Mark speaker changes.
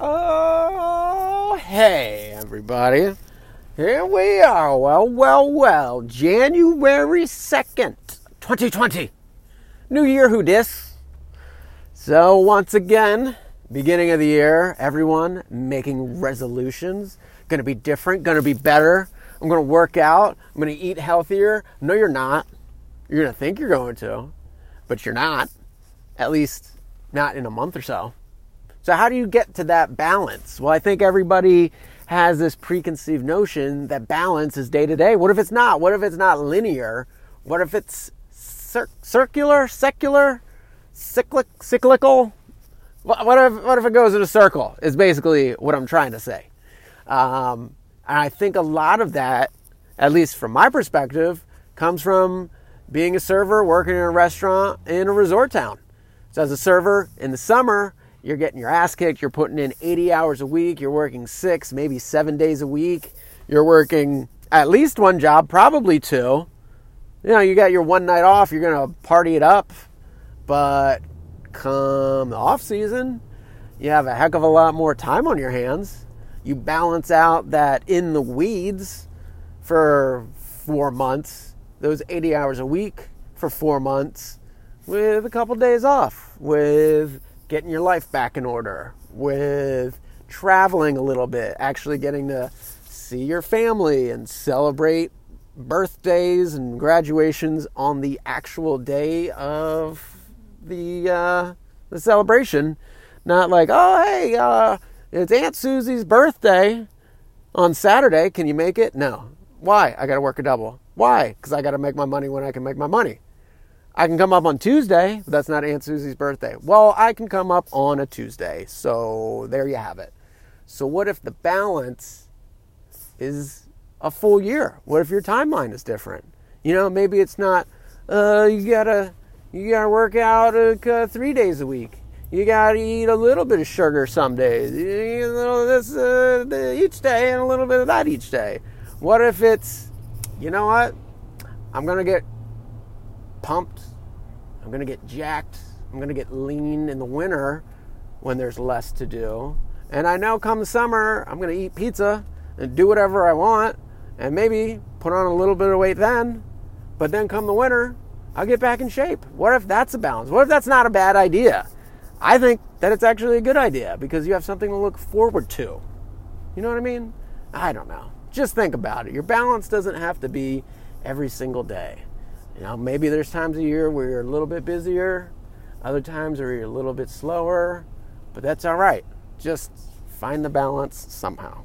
Speaker 1: Oh, hey, everybody. Here we are. Well, well, well. January 2nd, 2020. New year, who dis? So, once again, beginning of the year, everyone making resolutions. Gonna be different, gonna be better. I'm gonna work out, I'm gonna eat healthier. No, you're not. You're gonna think you're going to, but you're not. At least, not in a month or so. So, how do you get to that balance? Well, I think everybody has this preconceived notion that balance is day to day. What if it's not? What if it's not linear? What if it's cir- circular, secular, cyclic, cyclical? What if, what if it goes in a circle? Is basically what I'm trying to say. Um, and I think a lot of that, at least from my perspective, comes from being a server working in a restaurant in a resort town. So, as a server in the summer, you're getting your ass kicked. You're putting in 80 hours a week. You're working six, maybe seven days a week. You're working at least one job, probably two. You know, you got your one night off. You're going to party it up. But come the off season, you have a heck of a lot more time on your hands. You balance out that in the weeds for four months, those 80 hours a week for four months with a couple days off, with getting your life back in order, with traveling a little bit, actually getting to see your family and celebrate birthdays and graduations on the actual day of the uh, the celebration, not like oh hey uh, it's Aunt Susie's birthday on Saturday. Can you make it? No. Why? I got to work a double. Why? Because I got to make my money when I can make my money. I can come up on Tuesday, but that's not Aunt Susie's birthday. Well, I can come up on a Tuesday. So there you have it. So, what if the balance is a full year? What if your timeline is different? You know, maybe it's not, uh, you gotta, you gotta work out uh, three days a week. You gotta eat a little bit of sugar some days. You of this uh, each day and a little bit of that each day. What if it's, you know what? I'm gonna get pumped. I'm going to get jacked. I'm going to get lean in the winter when there's less to do. And I know come summer, I'm going to eat pizza and do whatever I want and maybe put on a little bit of weight then. But then come the winter, I'll get back in shape. What if that's a balance? What if that's not a bad idea? I think that it's actually a good idea because you have something to look forward to. You know what I mean? I don't know. Just think about it. Your balance doesn't have to be every single day. You know, maybe there's times a year where you're a little bit busier, other times where you're a little bit slower, but that's all right. Just find the balance somehow.